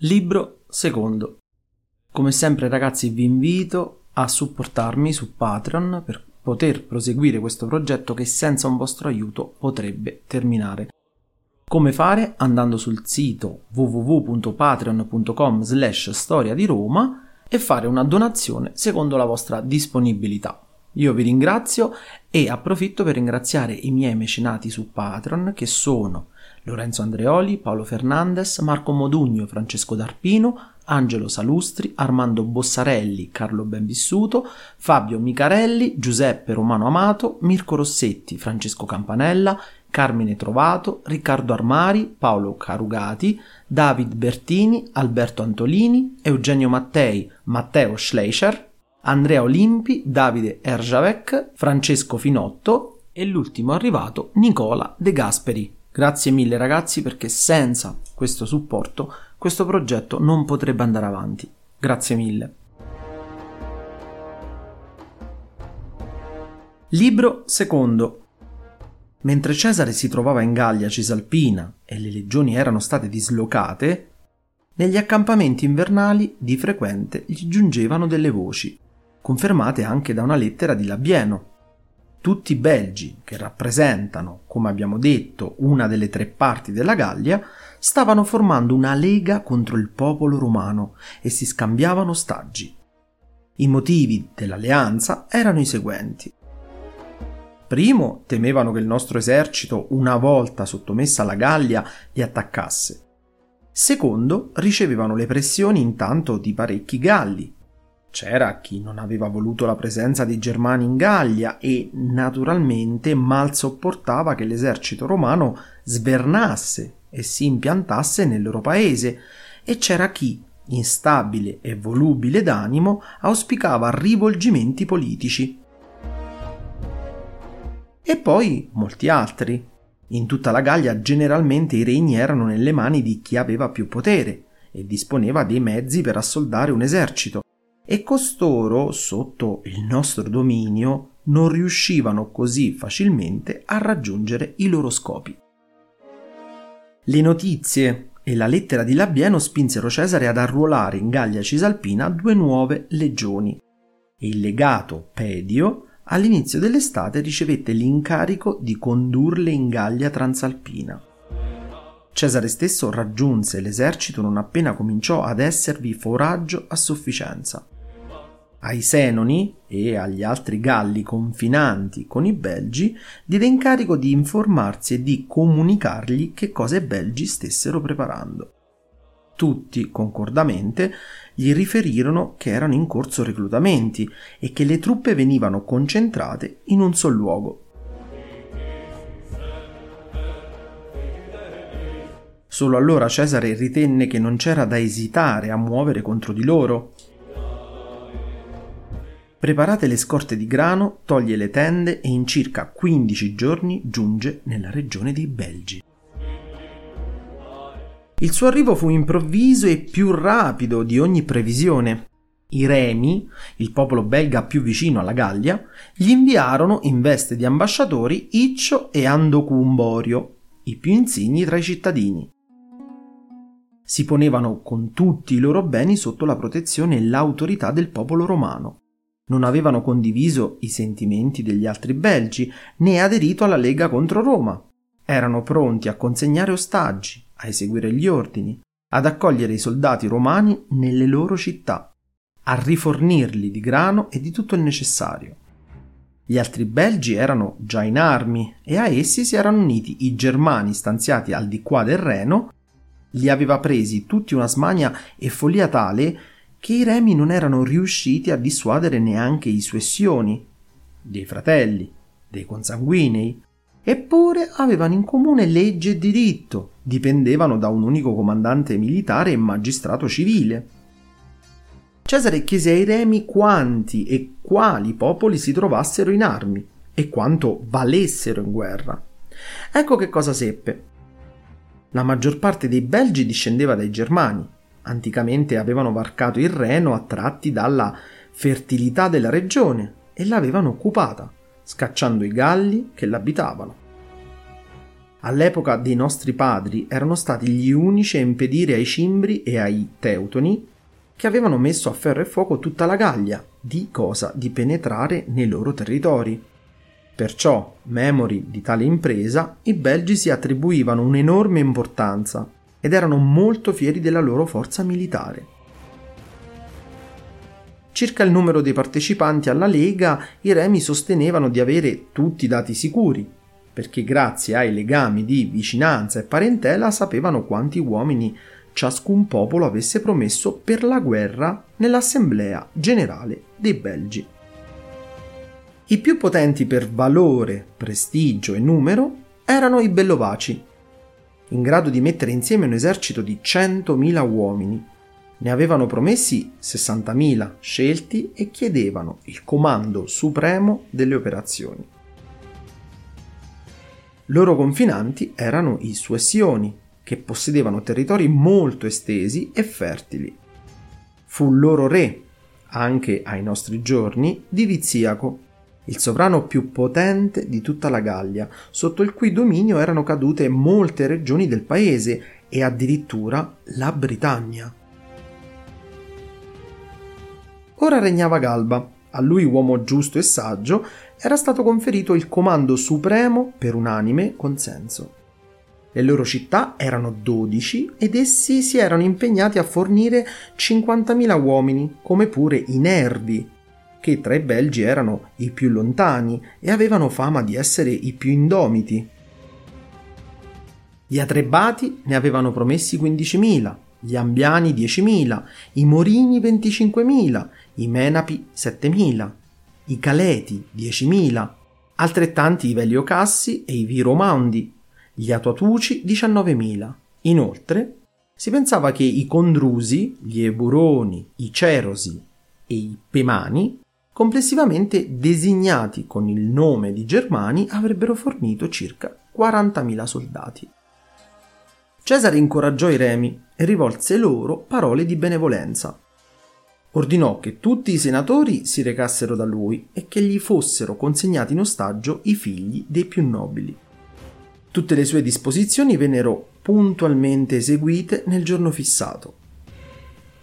Libro secondo. Come sempre ragazzi vi invito a supportarmi su Patreon per poter proseguire questo progetto che senza un vostro aiuto potrebbe terminare. Come fare? Andando sul sito www.patreon.com slash storia di Roma e fare una donazione secondo la vostra disponibilità. Io vi ringrazio e approfitto per ringraziare i miei mecenati su Patreon che sono Lorenzo Andreoli, Paolo Fernandez, Marco Modugno, Francesco D'Arpino, Angelo Salustri, Armando Bossarelli, Carlo Benvissuto, Fabio Micarelli, Giuseppe Romano Amato, Mirko Rossetti, Francesco Campanella, Carmine Trovato, Riccardo Armari, Paolo Carugati, David Bertini, Alberto Antolini, Eugenio Mattei, Matteo Schleicher, Andrea Olimpi, Davide Erjavec, Francesco Finotto e l'ultimo arrivato Nicola De Gasperi. Grazie mille ragazzi perché senza questo supporto questo progetto non potrebbe andare avanti. Grazie mille. Libro secondo. Mentre Cesare si trovava in Gallia Cisalpina e le legioni erano state dislocate, negli accampamenti invernali di frequente gli giungevano delle voci, confermate anche da una lettera di Labieno, tutti i belgi, che rappresentano, come abbiamo detto, una delle tre parti della Gallia, stavano formando una lega contro il popolo romano e si scambiavano ostaggi. I motivi dell'alleanza erano i seguenti. Primo, temevano che il nostro esercito, una volta sottomessa la Gallia, li attaccasse. Secondo, ricevevano le pressioni intanto di parecchi Galli, c'era chi non aveva voluto la presenza dei Germani in Gallia e naturalmente mal sopportava che l'esercito romano svernasse e si impiantasse nel loro paese e c'era chi, instabile e volubile d'animo, auspicava rivolgimenti politici. E poi molti altri. In tutta la Gallia generalmente i regni erano nelle mani di chi aveva più potere e disponeva dei mezzi per assoldare un esercito e costoro, sotto il nostro dominio, non riuscivano così facilmente a raggiungere i loro scopi. Le notizie e la lettera di Labieno spinsero Cesare ad arruolare in Gallia Cisalpina due nuove legioni e il legato Pedio all'inizio dell'estate ricevette l'incarico di condurle in Gallia Transalpina. Cesare stesso raggiunse l'esercito non appena cominciò ad esservi foraggio a sufficienza ai Senoni e agli altri Galli confinanti con i Belgi diede incarico di informarsi e di comunicargli che cosa i Belgi stessero preparando. Tutti, concordamente, gli riferirono che erano in corso reclutamenti e che le truppe venivano concentrate in un sol luogo. Solo allora Cesare ritenne che non c'era da esitare a muovere contro di loro Preparate le scorte di grano, toglie le tende e in circa 15 giorni giunge nella regione dei Belgi. Il suo arrivo fu improvviso e più rapido di ogni previsione. I Remi, il popolo belga più vicino alla Gallia, gli inviarono in veste di ambasciatori Iccio e Andocumborio, i più insigni tra i cittadini. Si ponevano con tutti i loro beni sotto la protezione e l'autorità del popolo romano non avevano condiviso i sentimenti degli altri belgi né aderito alla Lega contro Roma. Erano pronti a consegnare ostaggi, a eseguire gli ordini, ad accogliere i soldati romani nelle loro città, a rifornirli di grano e di tutto il necessario. Gli altri belgi erano già in armi e a essi si erano uniti i germani stanziati al di qua del Reno, li aveva presi tutti una smania e follia tale che i remi non erano riusciti a dissuadere neanche i suessioni, dei fratelli, dei consanguinei, eppure avevano in comune legge e diritto, dipendevano da un unico comandante militare e magistrato civile. Cesare chiese ai remi quanti e quali popoli si trovassero in armi e quanto valessero in guerra. Ecco che cosa seppe. La maggior parte dei belgi discendeva dai germani, Anticamente avevano varcato il Reno attratti dalla fertilità della regione e l'avevano occupata, scacciando i Galli che l'abitavano. All'epoca dei nostri padri erano stati gli unici a impedire ai Cimbri e ai Teutoni, che avevano messo a ferro e fuoco tutta la Gallia, di cosa di penetrare nei loro territori. Perciò, memori di tale impresa, i belgi si attribuivano un'enorme importanza ed erano molto fieri della loro forza militare. Circa il numero dei partecipanti alla Lega, i remi sostenevano di avere tutti i dati sicuri, perché grazie ai legami di vicinanza e parentela sapevano quanti uomini ciascun popolo avesse promesso per la guerra nell'Assemblea generale dei Belgi. I più potenti per valore, prestigio e numero erano i Bellovaci, in grado di mettere insieme un esercito di 100.000 uomini. Ne avevano promessi 60.000 scelti e chiedevano il comando supremo delle operazioni. Loro confinanti erano i Suessioni, che possedevano territori molto estesi e fertili. Fu loro re, anche ai nostri giorni, di Viziaco, il sovrano più potente di tutta la Gallia, sotto il cui dominio erano cadute molte regioni del paese e addirittura la Britannia. Ora regnava Galba. A lui, uomo giusto e saggio, era stato conferito il comando supremo per unanime consenso. Le loro città erano 12 ed essi si erano impegnati a fornire 50.000 uomini, come pure i nervi, che i belgi erano i più lontani e avevano fama di essere i più indomiti. Gli Atrebati ne avevano promessi 15.000, gli Ambiani 10.000, i Morini 25.000, i Menapi 7.000, i Caleti 10.000, altrettanti i Veliocassi e i Viromandi, gli Atuatuci 19.000. Inoltre, si pensava che i Condrusi, gli Eburoni, i Cerosi e i Pemani complessivamente designati con il nome di Germani, avrebbero fornito circa 40.000 soldati. Cesare incoraggiò i remi e rivolse loro parole di benevolenza. Ordinò che tutti i senatori si recassero da lui e che gli fossero consegnati in ostaggio i figli dei più nobili. Tutte le sue disposizioni vennero puntualmente eseguite nel giorno fissato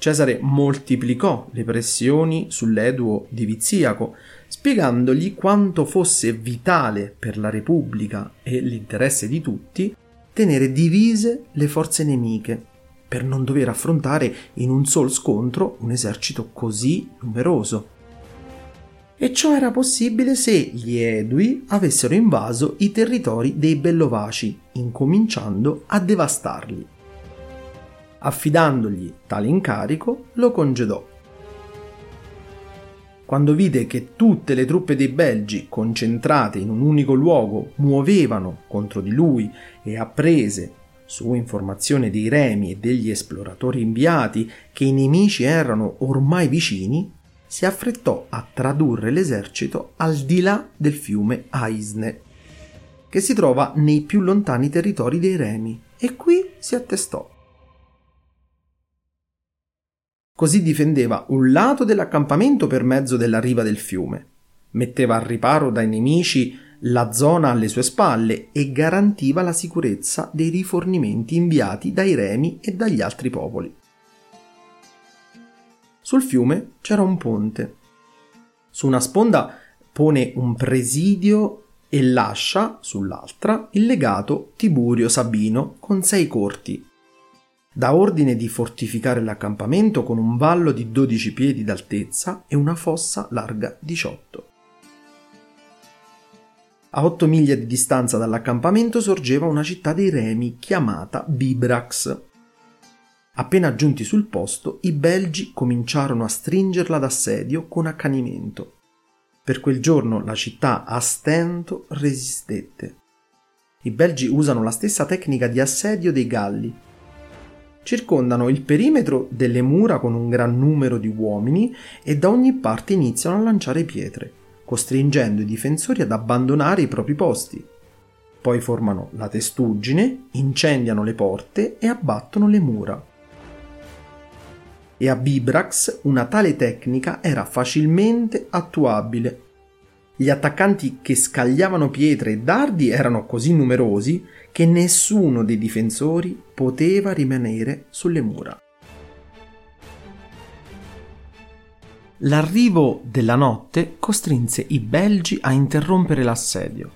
Cesare moltiplicò le pressioni sull'Eduo di Viziaco, spiegandogli quanto fosse vitale per la Repubblica e l'interesse di tutti tenere divise le forze nemiche, per non dover affrontare in un sol scontro un esercito così numeroso. E ciò era possibile se gli Edui avessero invaso i territori dei Bellovaci, incominciando a devastarli affidandogli tale incarico, lo congedò. Quando vide che tutte le truppe dei Belgi, concentrate in un unico luogo, muovevano contro di lui e apprese, su informazione dei remi e degli esploratori inviati, che i nemici erano ormai vicini, si affrettò a tradurre l'esercito al di là del fiume Aisne, che si trova nei più lontani territori dei remi, e qui si attestò. Così difendeva un lato dell'accampamento per mezzo della riva del fiume, metteva al riparo dai nemici la zona alle sue spalle e garantiva la sicurezza dei rifornimenti inviati dai remi e dagli altri popoli. Sul fiume c'era un ponte. Su una sponda pone un presidio e lascia sull'altra il legato Tiburio Sabino con sei corti Dà ordine di fortificare l'accampamento con un vallo di 12 piedi d'altezza e una fossa larga 18. A 8 miglia di distanza dall'accampamento sorgeva una città dei Remi chiamata Bibrax. Appena giunti sul posto, i belgi cominciarono a stringerla d'assedio con accanimento. Per quel giorno la città a stento resistette. I belgi usano la stessa tecnica di assedio dei Galli, circondano il perimetro delle mura con un gran numero di uomini e da ogni parte iniziano a lanciare pietre, costringendo i difensori ad abbandonare i propri posti. Poi formano la testuggine, incendiano le porte e abbattono le mura. E a Bibrax una tale tecnica era facilmente attuabile. Gli attaccanti che scagliavano pietre e dardi erano così numerosi che nessuno dei difensori poteva rimanere sulle mura. L'arrivo della notte costrinse i belgi a interrompere l'assedio.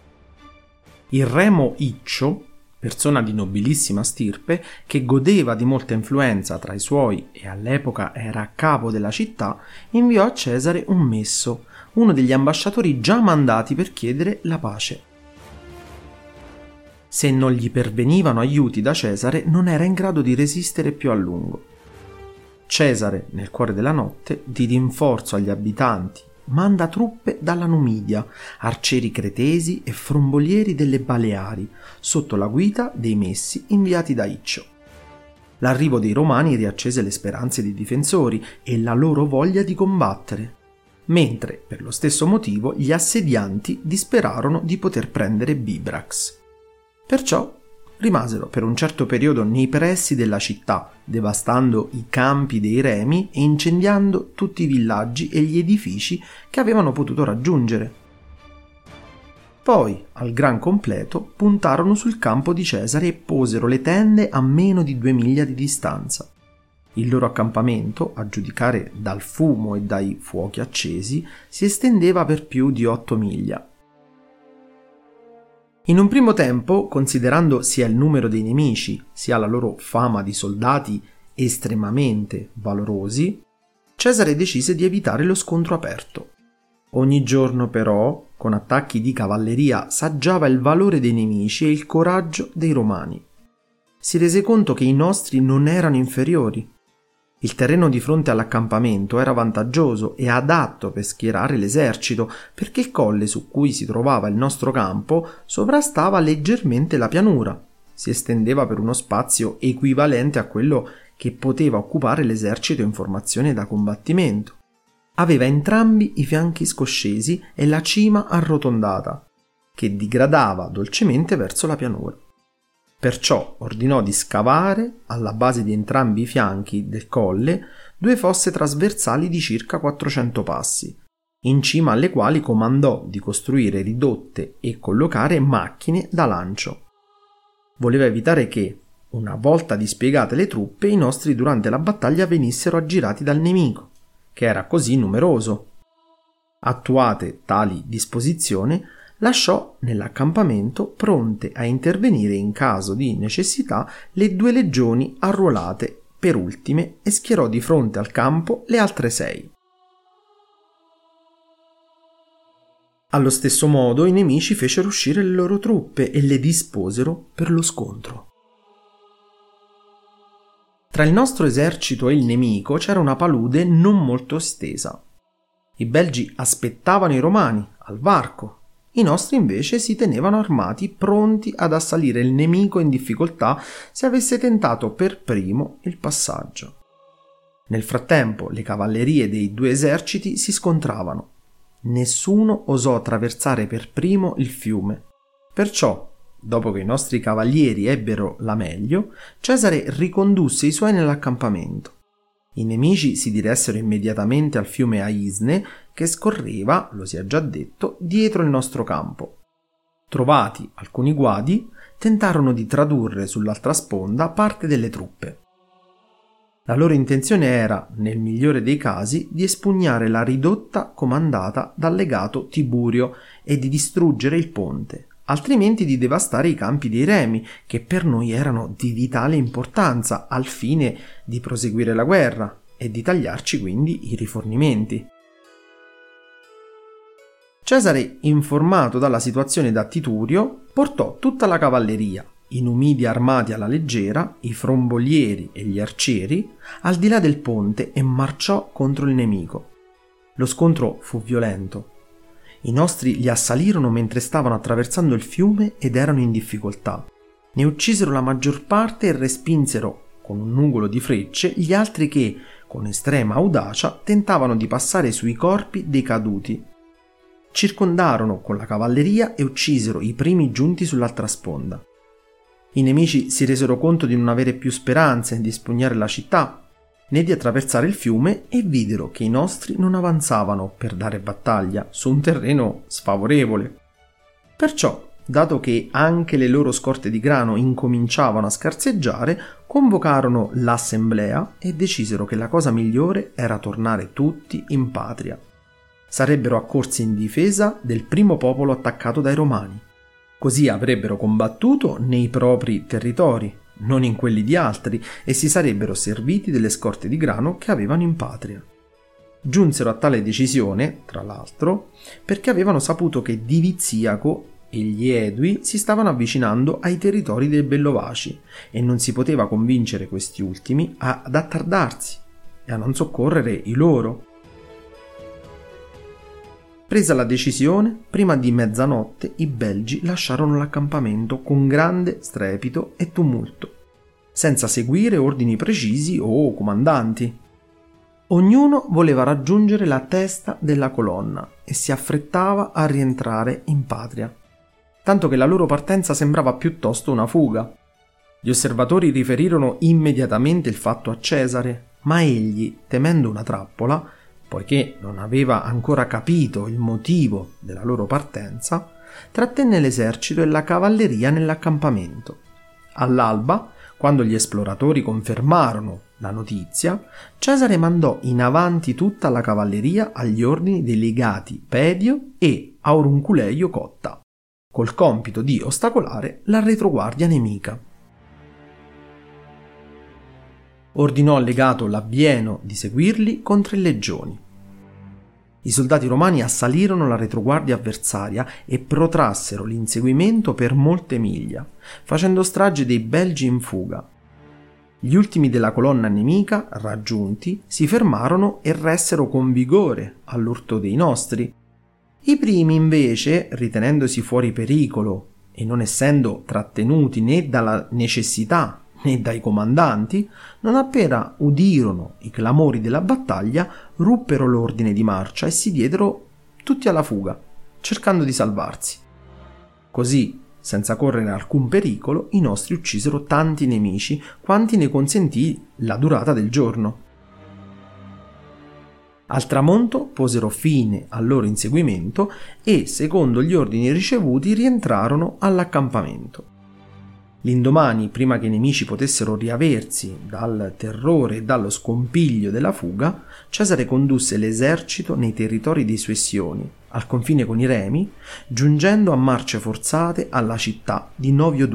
Il remo Iccio, persona di nobilissima stirpe, che godeva di molta influenza tra i suoi e all'epoca era capo della città, inviò a Cesare un messo, uno degli ambasciatori già mandati per chiedere la pace. Se non gli pervenivano aiuti da Cesare, non era in grado di resistere più a lungo. Cesare, nel cuore della notte, di rinforzo agli abitanti, manda truppe dalla Numidia, arcieri cretesi e frombolieri delle Baleari, sotto la guida dei messi inviati da Iccio. L'arrivo dei Romani riaccese le speranze dei difensori e la loro voglia di combattere, mentre per lo stesso motivo gli assedianti disperarono di poter prendere Bibrax. Perciò rimasero per un certo periodo nei pressi della città, devastando i campi dei remi e incendiando tutti i villaggi e gli edifici che avevano potuto raggiungere. Poi, al gran completo, puntarono sul campo di Cesare e posero le tende a meno di due miglia di distanza. Il loro accampamento, a giudicare dal fumo e dai fuochi accesi, si estendeva per più di otto miglia in un primo tempo, considerando sia il numero dei nemici sia la loro fama di soldati estremamente valorosi, Cesare decise di evitare lo scontro aperto. Ogni giorno però, con attacchi di cavalleria, saggiava il valore dei nemici e il coraggio dei romani. Si rese conto che i nostri non erano inferiori il terreno di fronte all'accampamento era vantaggioso e adatto per schierare l'esercito, perché il colle su cui si trovava il nostro campo sovrastava leggermente la pianura. Si estendeva per uno spazio equivalente a quello che poteva occupare l'esercito in formazione da combattimento. Aveva entrambi i fianchi scoscesi e la cima arrotondata, che digradava dolcemente verso la pianura. Perciò ordinò di scavare, alla base di entrambi i fianchi del colle, due fosse trasversali di circa 400 passi, in cima alle quali comandò di costruire ridotte e collocare macchine da lancio. Voleva evitare che, una volta dispiegate le truppe, i nostri durante la battaglia venissero aggirati dal nemico, che era così numeroso. Attuate tali disposizioni, lasciò nell'accampamento pronte a intervenire in caso di necessità le due legioni arruolate per ultime e schierò di fronte al campo le altre sei. Allo stesso modo i nemici fecero uscire le loro truppe e le disposero per lo scontro. Tra il nostro esercito e il nemico c'era una palude non molto estesa. I belgi aspettavano i romani al varco i nostri invece si tenevano armati, pronti ad assalire il nemico in difficoltà se avesse tentato per primo il passaggio. Nel frattempo le cavallerie dei due eserciti si scontravano. Nessuno osò attraversare per primo il fiume. Perciò, dopo che i nostri cavalieri ebbero la meglio, Cesare ricondusse i suoi nell'accampamento. I nemici si diressero immediatamente al fiume Aisne che scorreva, lo si è già detto, dietro il nostro campo. Trovati alcuni guadi, tentarono di tradurre sull'altra sponda parte delle truppe. La loro intenzione era, nel migliore dei casi, di espugnare la ridotta comandata dal legato Tiburio e di distruggere il ponte, altrimenti di devastare i campi dei remi, che per noi erano di vitale importanza al fine di proseguire la guerra e di tagliarci quindi i rifornimenti. Cesare, informato dalla situazione da Titurio, portò tutta la cavalleria, i numidi armati alla leggera, i frombolieri e gli arcieri, al di là del ponte e marciò contro il nemico. Lo scontro fu violento, i nostri li assalirono mentre stavano attraversando il fiume ed erano in difficoltà. Ne uccisero la maggior parte e respinsero, con un nugolo di frecce, gli altri che, con estrema audacia, tentavano di passare sui corpi dei caduti. Circondarono con la cavalleria e uccisero i primi giunti sull'altra sponda. I nemici si resero conto di non avere più speranze di espugnare la città né di attraversare il fiume e videro che i nostri non avanzavano per dare battaglia su un terreno sfavorevole. Perciò dato che anche le loro scorte di grano incominciavano a scarseggiare, convocarono l'assemblea e decisero che la cosa migliore era tornare tutti in patria. Sarebbero accorsi in difesa del primo popolo attaccato dai romani. Così avrebbero combattuto nei propri territori, non in quelli di altri, e si sarebbero serviti delle scorte di grano che avevano in patria. Giunsero a tale decisione, tra l'altro, perché avevano saputo che Diviziaco e gli Edui si stavano avvicinando ai territori dei Bellovaci e non si poteva convincere questi ultimi ad attardarsi e a non soccorrere i loro. Presa la decisione, prima di mezzanotte i belgi lasciarono l'accampamento con grande strepito e tumulto, senza seguire ordini precisi o comandanti. Ognuno voleva raggiungere la testa della colonna e si affrettava a rientrare in patria tanto che la loro partenza sembrava piuttosto una fuga. Gli osservatori riferirono immediatamente il fatto a Cesare, ma egli, temendo una trappola, poiché non aveva ancora capito il motivo della loro partenza, trattenne l'esercito e la cavalleria nell'accampamento. All'alba, quando gli esploratori confermarono la notizia, Cesare mandò in avanti tutta la cavalleria agli ordini dei legati Pedio e Aurunculeio Cotta col compito di ostacolare la retroguardia nemica. Ordinò al legato Labieno di seguirli con tre legioni. I soldati romani assalirono la retroguardia avversaria e protrassero l'inseguimento per molte miglia, facendo strage dei belgi in fuga. Gli ultimi della colonna nemica, raggiunti, si fermarono e ressero con vigore all'urto dei nostri, i primi invece, ritenendosi fuori pericolo e non essendo trattenuti né dalla necessità né dai comandanti, non appena udirono i clamori della battaglia, ruppero l'ordine di marcia e si diedero tutti alla fuga, cercando di salvarsi. Così, senza correre alcun pericolo, i nostri uccisero tanti nemici quanti ne consentì la durata del giorno. Al tramonto posero fine al loro inseguimento e, secondo gli ordini ricevuti, rientrarono all'accampamento. L'indomani, prima che i nemici potessero riaversi dal terrore e dallo scompiglio della fuga, Cesare condusse l'esercito nei territori dei Suessioni, al confine con i Remi, giungendo a marce forzate alla città di Novio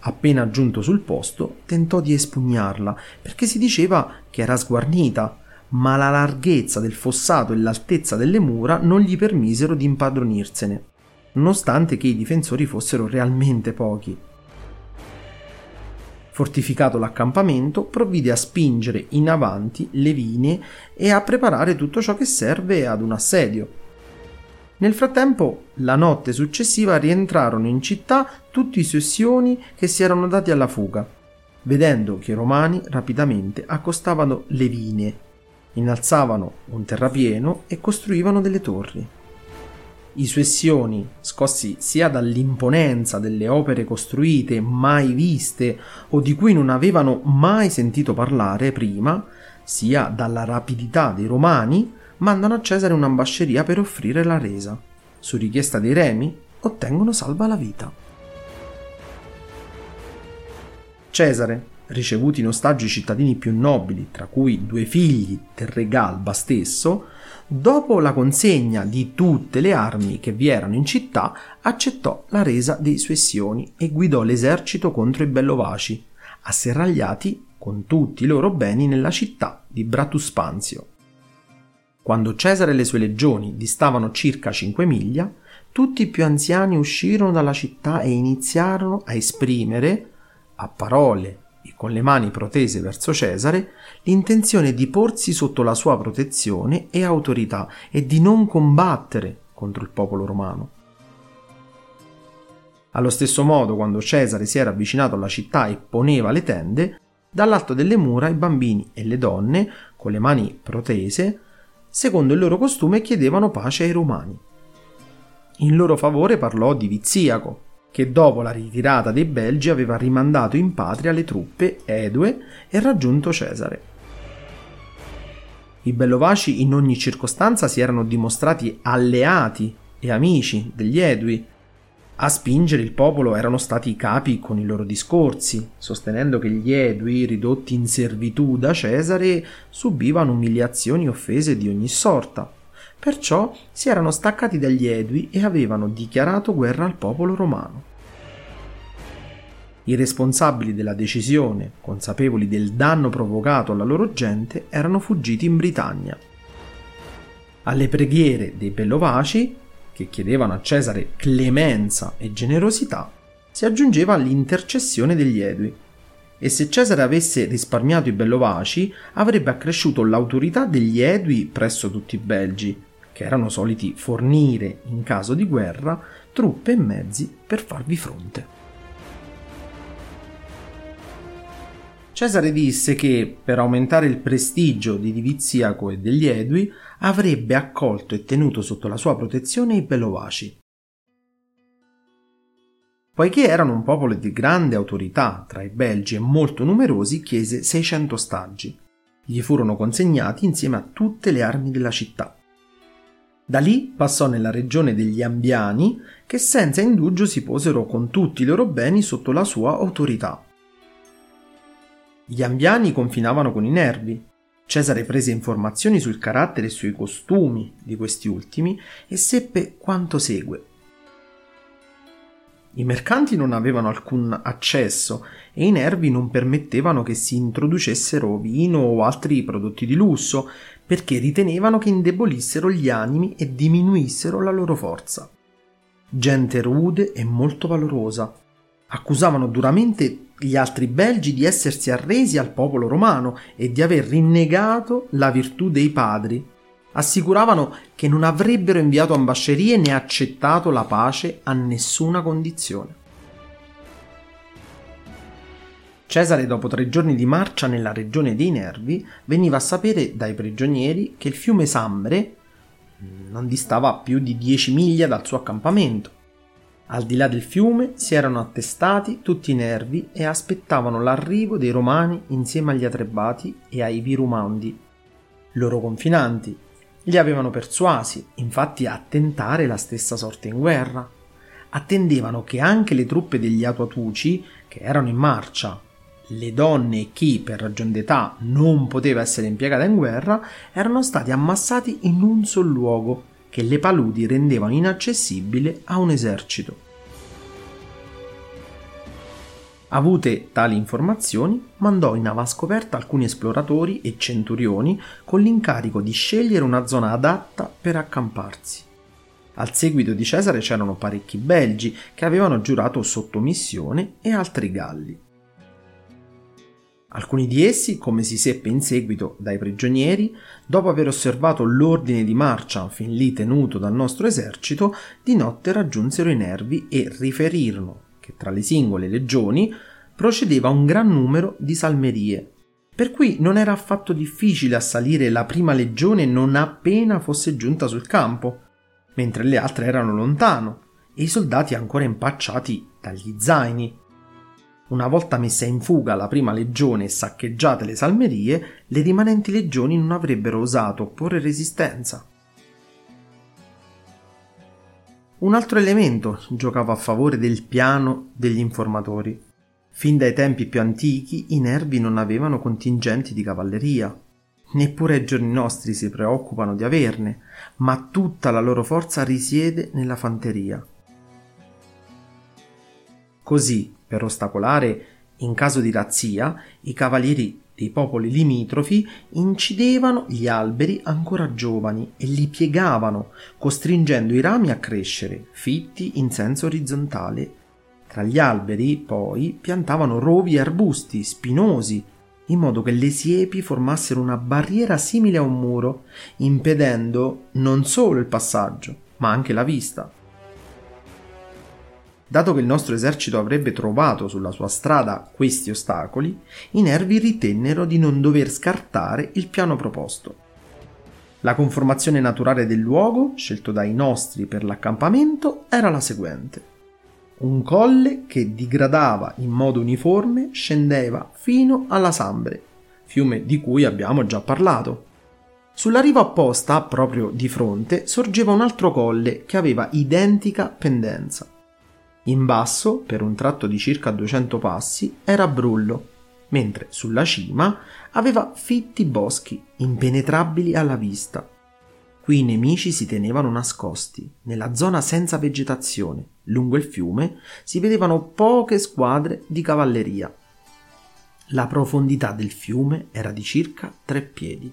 Appena giunto sul posto, tentò di espugnarla, perché si diceva che era sguarnita ma la larghezza del fossato e l'altezza delle mura non gli permisero di impadronirsene, nonostante che i difensori fossero realmente pochi. Fortificato l'accampamento, provvide a spingere in avanti le linee e a preparare tutto ciò che serve ad un assedio. Nel frattempo, la notte successiva rientrarono in città tutti i sessioni che si erano dati alla fuga, vedendo che i romani rapidamente accostavano le linee innalzavano un terrapieno e costruivano delle torri. I suessioni, scossi sia dall'imponenza delle opere costruite mai viste o di cui non avevano mai sentito parlare prima, sia dalla rapidità dei romani, mandano a Cesare un'ambasceria per offrire la resa. Su richiesta dei remi ottengono salva la vita. Cesare, ricevuti in ostaggio i cittadini più nobili, tra cui due figli del re Galba stesso, dopo la consegna di tutte le armi che vi erano in città, accettò la resa dei Suessioni e guidò l'esercito contro i Bellovaci, asserragliati con tutti i loro beni nella città di Bratuspanzio. Quando Cesare e le sue legioni distavano circa cinque miglia, tutti i più anziani uscirono dalla città e iniziarono a esprimere, a parole e con le mani protese verso Cesare, l'intenzione di porsi sotto la sua protezione e autorità e di non combattere contro il popolo romano. Allo stesso modo, quando Cesare si era avvicinato alla città e poneva le tende, dall'alto delle mura i bambini e le donne, con le mani protese, secondo il loro costume chiedevano pace ai romani. In loro favore parlò di Viziaco, che dopo la ritirata dei Belgi aveva rimandato in patria le truppe edue e raggiunto Cesare. I Bellovaci in ogni circostanza si erano dimostrati alleati e amici degli Edui. A spingere il popolo erano stati i capi con i loro discorsi, sostenendo che gli Edui, ridotti in servitù da Cesare, subivano umiliazioni e offese di ogni sorta. Perciò si erano staccati dagli Edui e avevano dichiarato guerra al popolo romano. I responsabili della decisione, consapevoli del danno provocato alla loro gente, erano fuggiti in Britannia. Alle preghiere dei Bellovaci, che chiedevano a Cesare clemenza e generosità, si aggiungeva l'intercessione degli Edui. E se Cesare avesse risparmiato i Bellovaci, avrebbe accresciuto l'autorità degli Edui presso tutti i Belgi, che erano soliti fornire, in caso di guerra, truppe e mezzi per farvi fronte. Cesare disse che, per aumentare il prestigio di Diviziaco e degli Edui, avrebbe accolto e tenuto sotto la sua protezione i Belovaci. Poiché erano un popolo di grande autorità tra i Belgi e molto numerosi, chiese 600 ostaggi. Gli furono consegnati insieme a tutte le armi della città. Da lì passò nella regione degli Ambiani, che senza indugio si posero con tutti i loro beni sotto la sua autorità. Gli Ambiani confinavano con i Nervi. Cesare prese informazioni sul carattere e sui costumi di questi ultimi e seppe quanto segue. I mercanti non avevano alcun accesso e i nervi non permettevano che si introducessero vino o altri prodotti di lusso, perché ritenevano che indebolissero gli animi e diminuissero la loro forza. Gente rude e molto valorosa. Accusavano duramente gli altri belgi di essersi arresi al popolo romano e di aver rinnegato la virtù dei padri. Assicuravano che non avrebbero inviato ambascerie né accettato la pace a nessuna condizione. Cesare, dopo tre giorni di marcia nella regione dei Nervi, veniva a sapere dai prigionieri che il fiume Sambre non distava più di dieci miglia dal suo accampamento. Al di là del fiume si erano attestati tutti i nervi e aspettavano l'arrivo dei romani insieme agli Atrebati e ai Virumandi, loro confinanti. Li avevano persuasi, infatti, a tentare la stessa sorte in guerra. Attendevano che anche le truppe degli Atuatuci, che erano in marcia le donne e chi per ragion d'età non poteva essere impiegata in guerra erano stati ammassati in un sol luogo che le paludi rendevano inaccessibile a un esercito. Avute tali informazioni, mandò in ava scoperta alcuni esploratori e centurioni con l'incarico di scegliere una zona adatta per accamparsi. Al seguito di Cesare c'erano parecchi belgi che avevano giurato sottomissione e altri galli. Alcuni di essi, come si seppe in seguito dai prigionieri, dopo aver osservato l'ordine di marcia fin lì tenuto dal nostro esercito, di notte raggiunsero i nervi e riferirono che tra le singole legioni procedeva un gran numero di salmerie, per cui non era affatto difficile assalire la prima legione non appena fosse giunta sul campo, mentre le altre erano lontano e i soldati ancora impacciati dagli zaini. Una volta messa in fuga la prima legione e saccheggiate le salmerie, le rimanenti legioni non avrebbero osato opporre resistenza. Un altro elemento giocava a favore del piano degli informatori. Fin dai tempi più antichi i nervi non avevano contingenti di cavalleria. Neppure ai giorni nostri si preoccupano di averne, ma tutta la loro forza risiede nella fanteria. Così, per ostacolare, in caso di razzia, i cavalieri dei popoli limitrofi incidevano gli alberi ancora giovani e li piegavano, costringendo i rami a crescere, fitti in senso orizzontale. Tra gli alberi, poi, piantavano rovi e arbusti spinosi, in modo che le siepi formassero una barriera simile a un muro, impedendo non solo il passaggio, ma anche la vista. Dato che il nostro esercito avrebbe trovato sulla sua strada questi ostacoli, i nervi ritennero di non dover scartare il piano proposto. La conformazione naturale del luogo, scelto dai nostri per l'accampamento, era la seguente. un colle che digradava in modo uniforme scendeva fino alla Sambre, fiume di cui abbiamo già parlato. Sulla riva opposta, proprio di fronte, sorgeva un altro colle che aveva identica pendenza. In basso, per un tratto di circa 200 passi, era Brullo, mentre sulla cima aveva fitti boschi, impenetrabili alla vista. Qui i nemici si tenevano nascosti, nella zona senza vegetazione. Lungo il fiume si vedevano poche squadre di cavalleria. La profondità del fiume era di circa tre piedi.